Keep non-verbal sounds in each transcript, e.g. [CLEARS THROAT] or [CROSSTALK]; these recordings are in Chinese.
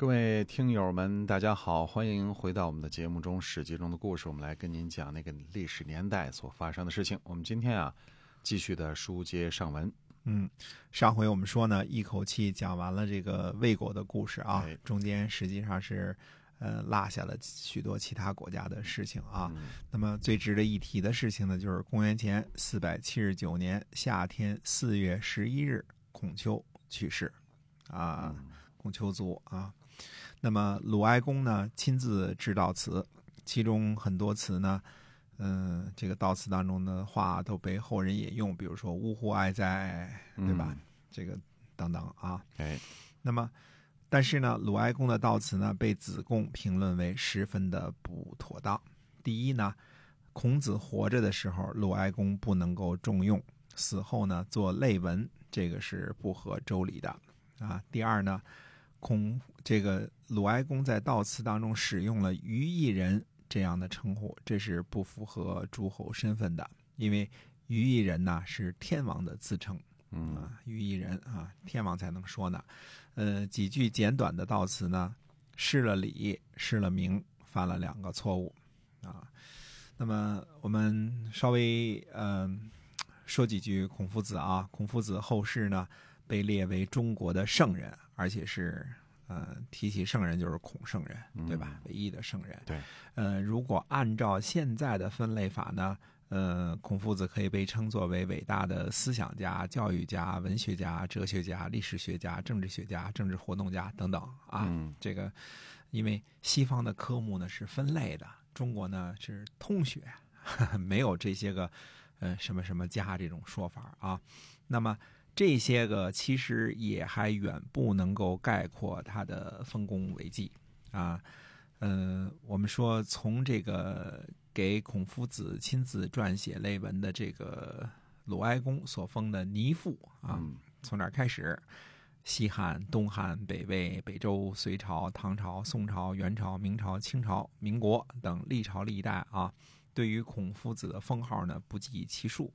各位听友们，大家好，欢迎回到我们的节目中，《史记》中的故事，我们来跟您讲那个历史年代所发生的事情。我们今天啊，继续的书接上文。嗯，上回我们说呢，一口气讲完了这个魏国的故事啊，哎中间实际上是呃落下了许多其他国家的事情啊。嗯那么最值得一提的事情呢，就是公元前四百七十九年夏天四月十一日，孔丘去世，啊，孔丘卒啊。那么鲁哀公呢亲自致悼词，其中很多词呢，嗯、这个悼词当中的话都被后人引用，比如说“呜呼哀哉”，对吧？嗯这个等等啊。哎，那么，但是呢，鲁哀公的悼词呢，被子贡评论为十分的不妥当。第一呢，孔子活着的时候，鲁哀公不能够重用；死后呢，做类文，这个是不合周礼的啊。第二呢，孔这个鲁哀公在悼词当中使用了于一人这样的称呼，这是不符合诸侯身份的，因为于一人呢是天王的自称。嗯啊，于一人啊，天王才能说呢。呃，几句简短的悼词呢，失了礼，失了名，犯了两个错误啊。那么我们稍微嗯、呃、说几句孔夫子啊，孔夫子后世呢被列为中国的圣人，而且是呃提起圣人就是孔圣人，对吧？唯一的圣人。对。呃，如果按照现在的分类法呢？呃，孔夫子可以被称作为伟大的思想家、教育家、文学家、哲学家、历史学家、政治学家、政治活动家等等啊。嗯这个，因为西方的科目呢是分类的，中国呢是通学，呵 [LAUGHS] 呵没有这些个呃什么什么家这种说法啊。那么这些个其实也还远不能够概括他的丰功伟绩啊。呃，我们说从这个给孔夫子亲自撰写类文的这个鲁哀公所封的尼父啊，嗯从哪儿开始？西汉、东汉、北魏、北周、隋朝、唐朝、宋朝、元朝、明朝、清朝、民国等历朝历代啊，对于孔夫子的封号呢不计其数。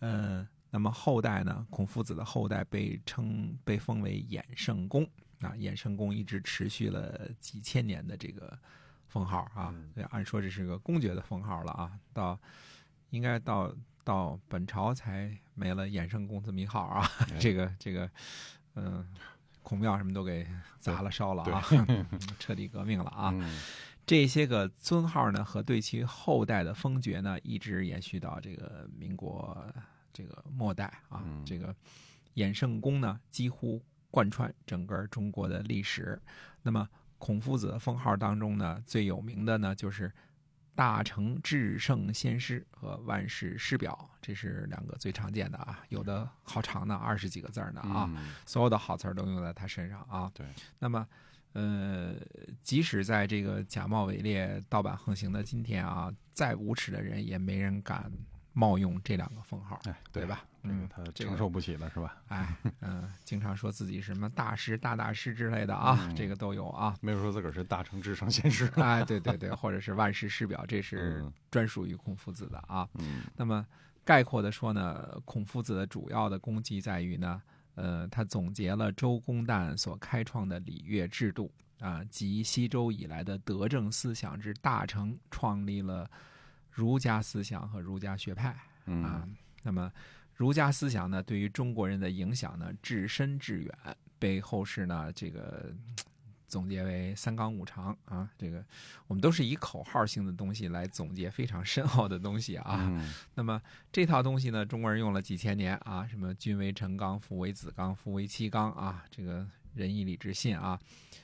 呃，那么后代呢，孔夫子的后代被称被封为衍圣公啊，衍圣公一直持续了几千年的这个封号啊，按说这是个公爵的封号了啊，到应该到到本朝才没了衍圣公这么一号啊，哎。这 [LAUGHS] 个这个，嗯、孔庙什么都给砸了烧了啊，[LAUGHS] 彻底革命了啊。嗯。这些个尊号呢，和对其后代的封爵呢，一直延续到这个民国这个末代啊。嗯这个衍圣公呢，几乎贯穿整个中国的历史。那么孔夫子的封号当中呢，最有名的呢就是大成至圣先师和万世师表，这是两个最常见的啊。有的好长呢，二十几个字呢啊。嗯所有的好词儿都用在他身上啊。对，那么，呃，即使在这个假冒伪劣、盗版横行的今天啊，再无耻的人也没人敢冒用这两个封号，哎，对吧？嗯，他承受不起了是吧？[LAUGHS] 哎，嗯、经常说自己什么大师、大大师之类的啊，嗯这个都有啊。没有说自个儿是大成至圣先师。哎，对对对，或者是万世师表，这是嗯专属于孔夫子的啊。嗯那么概括的说呢，孔夫子的主要的功绩在于呢，呃，他总结了周公旦所开创的礼乐制度啊，及西周以来的德政思想之大成，创立了儒家思想和儒家学派啊嗯。那么儒家思想呢，对于中国人的影响呢，至深至远，被后世呢这个总结为三纲五常啊。这个我们都是以口号性的东西来总结非常深奥的东西啊。嗯 [LAUGHS] 那么这套东西呢，中国人用了几千年啊，什么君为臣纲，父为子纲，夫为妻纲啊，这个仁义礼智信啊。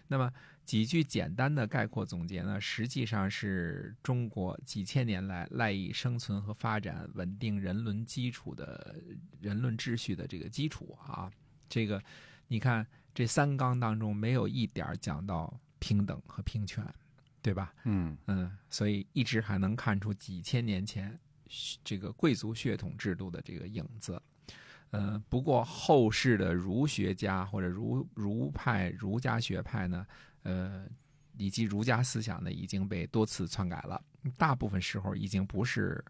那么几句简单的概括总结呢，实际上是中国几千年来赖以生存和发展、稳定人伦基础的人伦秩序的这个基础啊。这个你看，这三纲当中没有一点讲到平等和平权，对吧？嗯嗯，所以一直还能看出几千年前这个贵族血统制度的这个影子。呃，不过后世的儒学家或者儒儒派儒家学派呢，呃，以及儒家思想呢，已经被多次篡改了，大部分时候已经不是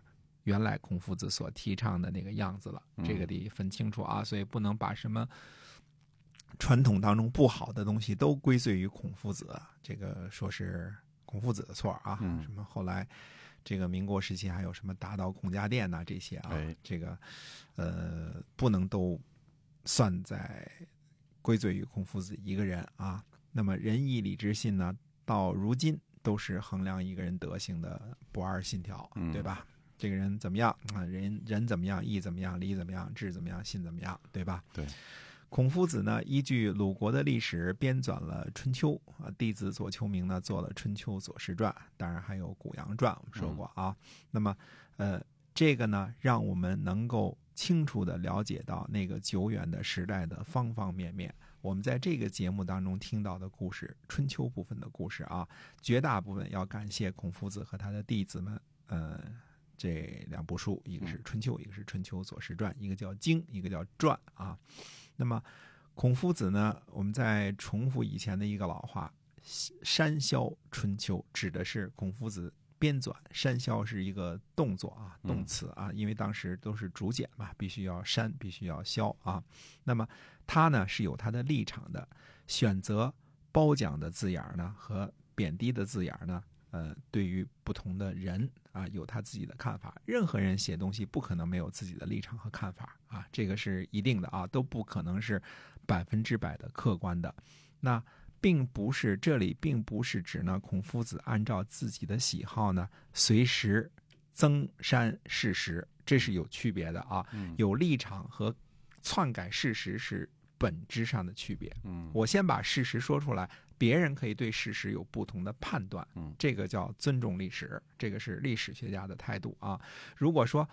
原来孔夫子所提倡的那个样子了。这个得分清楚啊，所以不能把什么传统当中不好的东西都归罪于孔夫子，这个说是孔夫子的错啊。嗯什么后来这个民国时期还有什么打倒孔家店呐、这些啊，哎这个呃不能都算在归罪于孔夫子一个人啊。那么仁义礼智信呢，到如今都是衡量一个人德行的不二信条，嗯对吧？这个人怎么样啊？人人怎么样？义怎么样？礼怎么样？智怎么样？信怎么样？对吧？对。孔夫子呢，依据鲁国的历史编纂了《春秋》啊，弟子左丘明呢做了《春秋左氏传》，当然还有《谷阳传》，我们说过啊。那么，呃，这个呢，让我们能够清楚的了解到那个久远的时代的方方面面。我们在这个节目当中听到的故事，春秋部分的故事啊，绝大部分要感谢孔夫子和他的弟子们，呃，这两部书，一个是《春秋》，一个是《春秋左氏传》，一个叫经，一个叫传啊。那么，孔夫子呢，我们再重复以前的一个老话，“删削春秋”指的是孔夫子编纂。删削是一个动作啊，动词啊，因为当时都是竹简嘛，必须要删，必须要削啊。那么他呢是有他的立场的，选择褒奖的字眼儿呢和贬低的字眼儿呢，呃，对于不同的人啊，有他自己的看法。任何人写东西不可能没有自己的立场和看法啊，这个是一定的啊，都不可能是百分之百的客观的。那并不是这里并不是指呢，孔夫子按照自己的喜好呢，随时增删事实，这是有区别的啊。有立场和篡改事实是本质上的区别。嗯我先把事实说出来，别人可以对事实有不同的判断，嗯这个叫尊重历史，这个是历史学家的态度啊。如果说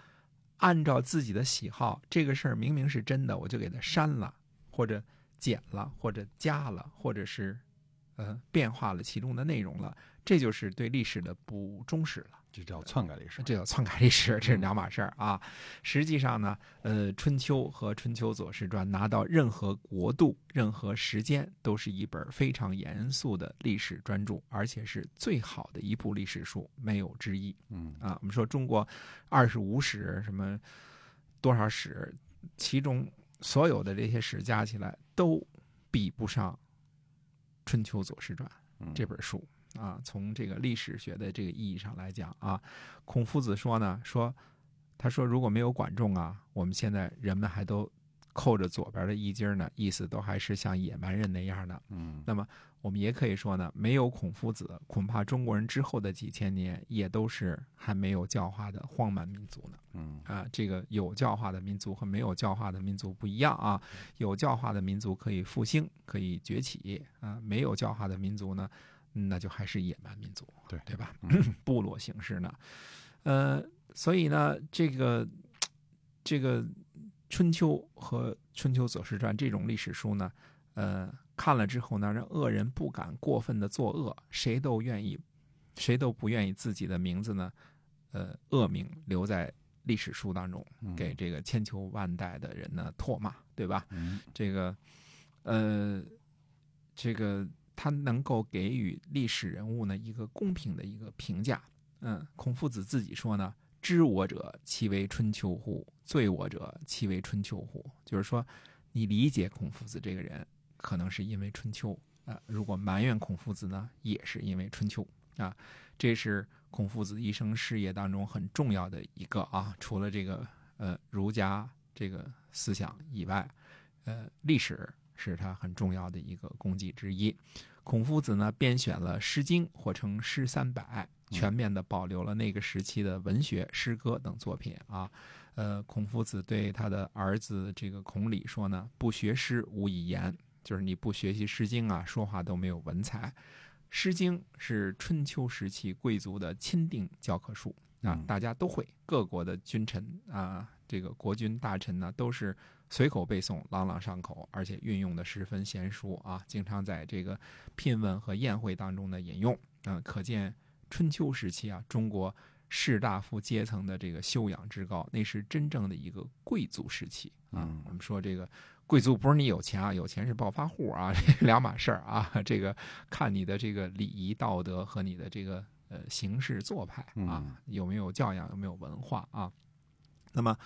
按照自己的喜好，这个事儿明明是真的，我就给它删了，或者减了，或者加了，或者是呃变化了其中的内容了，这就是对历史的不忠实了。这叫篡改历史。这叫篡改历史，这是两码事儿啊。实际上呢，呃，《春秋》和《春秋左氏传》拿到任何国度、任何时间，都是一本非常严肃的历史专著，而且是最好的一部历史书，没有之一嗯啊。我们说中国二十五史什么多少史，其中所有的这些史加起来都比不上《春秋左氏传》嗯这本书啊，从这个历史学的这个意义上来讲啊，孔夫子说呢，说他说如果没有管仲啊，我们现在人们还都扣着左边的衣襟呢，意思都还是像野蛮人那样的。嗯那么我们也可以说呢，没有孔夫子，恐怕中国人之后的几千年也都是还没有教化的荒蛮民族呢。嗯啊，这个有教化的民族和没有教化的民族不一样啊。有教化的民族可以复兴，可以崛起啊；没有教化的民族呢，嗯那就还是野蛮民族，对对吧？嗯 [CLEARS THROAT] 部落形式呢，呃，所以呢，这个这个《春秋》和《春秋左氏传》这种历史书呢，呃，看了之后呢，让恶人不敢过分的作恶，谁都愿意，谁都不愿意自己的名字呢，呃，恶名留在历史书当中，嗯给这个千秋万代的人呢唾骂，对吧？嗯这个，呃，这个他能够给予历史人物呢一个公平的一个评价。嗯，孔夫子自己说呢：“知我者，其为春秋乎？罪我者，其为春秋乎？”就是说，你理解孔夫子这个人，可能是因为春秋啊、如果埋怨孔夫子呢，也是因为春秋啊。这是孔夫子一生事业当中很重要的一个啊，除了这个呃儒家这个思想以外，呃，历史是他很重要的一个功绩之一。孔夫子呢，编选了《诗经》，或称《诗三百》，全面的保留了那个时期的文学、诗歌等作品啊。呃，孔夫子对他的儿子这个孔鲤说呢：“不学诗，无以言。”就是你不学习《诗经》啊，说话都没有文采。《诗经》是春秋时期贵族的钦定教科书啊嗯，大家都会，各国的君臣啊，这个国君大臣呢，都是随口背诵，朗朗上口，而且运用的十分娴熟啊，经常在这个聘问和宴会当中呢引用。嗯、可见春秋时期啊，中国士大夫阶层的这个修养之高，那是真正的一个贵族时期啊。嗯我们说这个贵族不是你有钱啊，有钱是暴发户啊，[LAUGHS] 这两码事儿啊。这个看你的这个礼仪道德和你的这个呃行事做派啊，嗯有没有教养，有没有文化啊。那么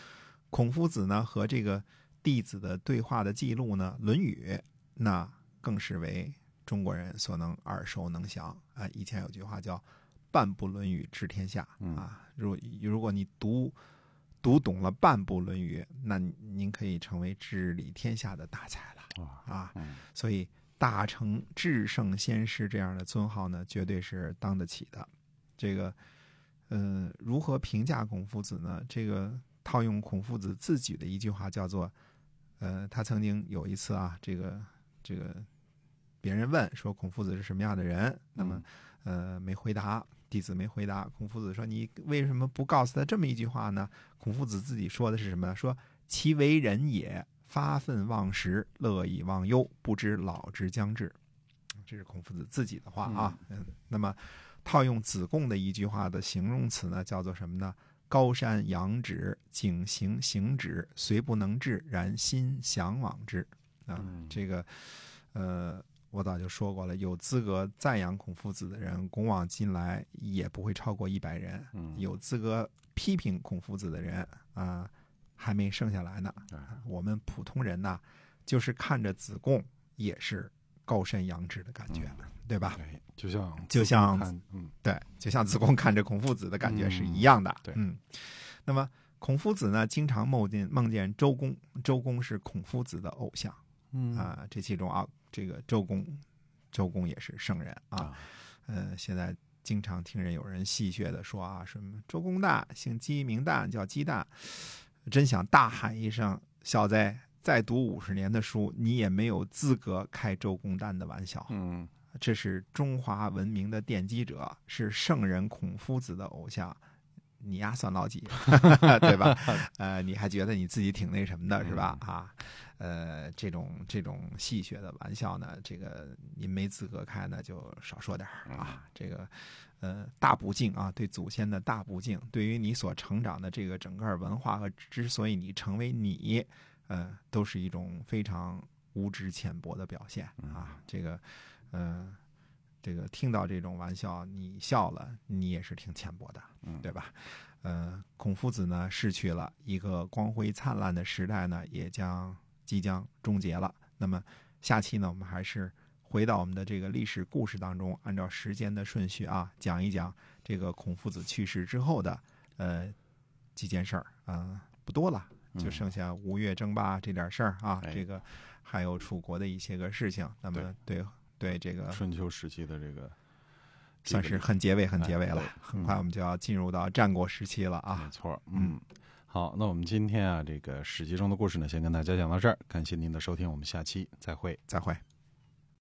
孔夫子呢和这个弟子的对话的记录呢，《论语》那更是为中国人所能耳熟能详啊。以前有句话叫“半部《论语》治天下”嗯啊，如如果你读读懂了半部《论语》，那您可以成为治理天下的大才了，啊。嗯所以大成至圣先师这样的尊号呢，绝对是当得起的。这个，呃，如何评价孔夫子呢？这个套用孔夫子自己的一句话，叫做，呃，他曾经有一次啊，这个这个别人问说孔夫子是什么样的人，那么呃没回答，弟子没回答，孔夫子说你为什么不告诉他这么一句话呢？孔夫子自己说的是什么？说其为人也，发愤忘食，乐以忘忧，不知老之将至。这是孔夫子自己的话啊。嗯，那么套用子贡的一句话的形容词呢，叫做什么呢？高山仰止，景行行止，虽不能至，然心向往之。啊，嗯这个，呃，我早就说过了，有资格赞扬孔夫子的人，古往今来也不会超过一百人。嗯有资格批评孔夫子的人啊、还没剩下来呢。啊我们普通人呐，就是看着子贡也是高山仰止的感觉，对吧？对，就像就像嗯对，就像子贡看着孔夫子的感觉是一样的。对嗯，那么孔夫子呢，经常梦见梦见周公，周公是孔夫子的偶像嗯啊、这其中啊，这个周公，周公也是圣人啊。啊呃，现在经常听人有人戏谑的说啊，什么周公旦，姓姬，名旦，叫姬旦。真想大喊一声：“小子，再读五十年的书，你也没有资格开周公旦的玩笑。嗯这是中华文明的奠基者，是圣人孔夫子的偶像。你丫算老几，[LAUGHS] 对吧？呃，你还觉得你自己挺那什么的，是吧？啊，呃，这种这种戏谑的玩笑呢，这个您没资格开呢，就少说点儿啊。这个，呃，大不敬啊，对祖先的大不敬，对于你所成长的这个整个文化和之所以你成为你，呃，都是一种非常无知浅薄的表现啊。这个，呃，这个听到这种玩笑，你笑了，你也是挺浅薄的，嗯对吧？呃，孔夫子呢逝去了，一个光辉灿烂的时代呢，也将即将终结了。那么下期呢，我们还是回到我们的这个历史故事当中，按照时间的顺序啊，讲一讲这个孔夫子去世之后的呃几件事儿啊、不多了，就剩下吴越争霸这点事儿啊，哎这个还有楚国的一些个事情。那么对对这个春秋时期的这个算是很结尾，很结尾了哎。很快我们就要进入到战国时期了啊没。错，嗯。好，那我们今天啊，这个史记中的故事呢，先跟大家讲到这儿。感谢您的收听，我们下期再会。再会。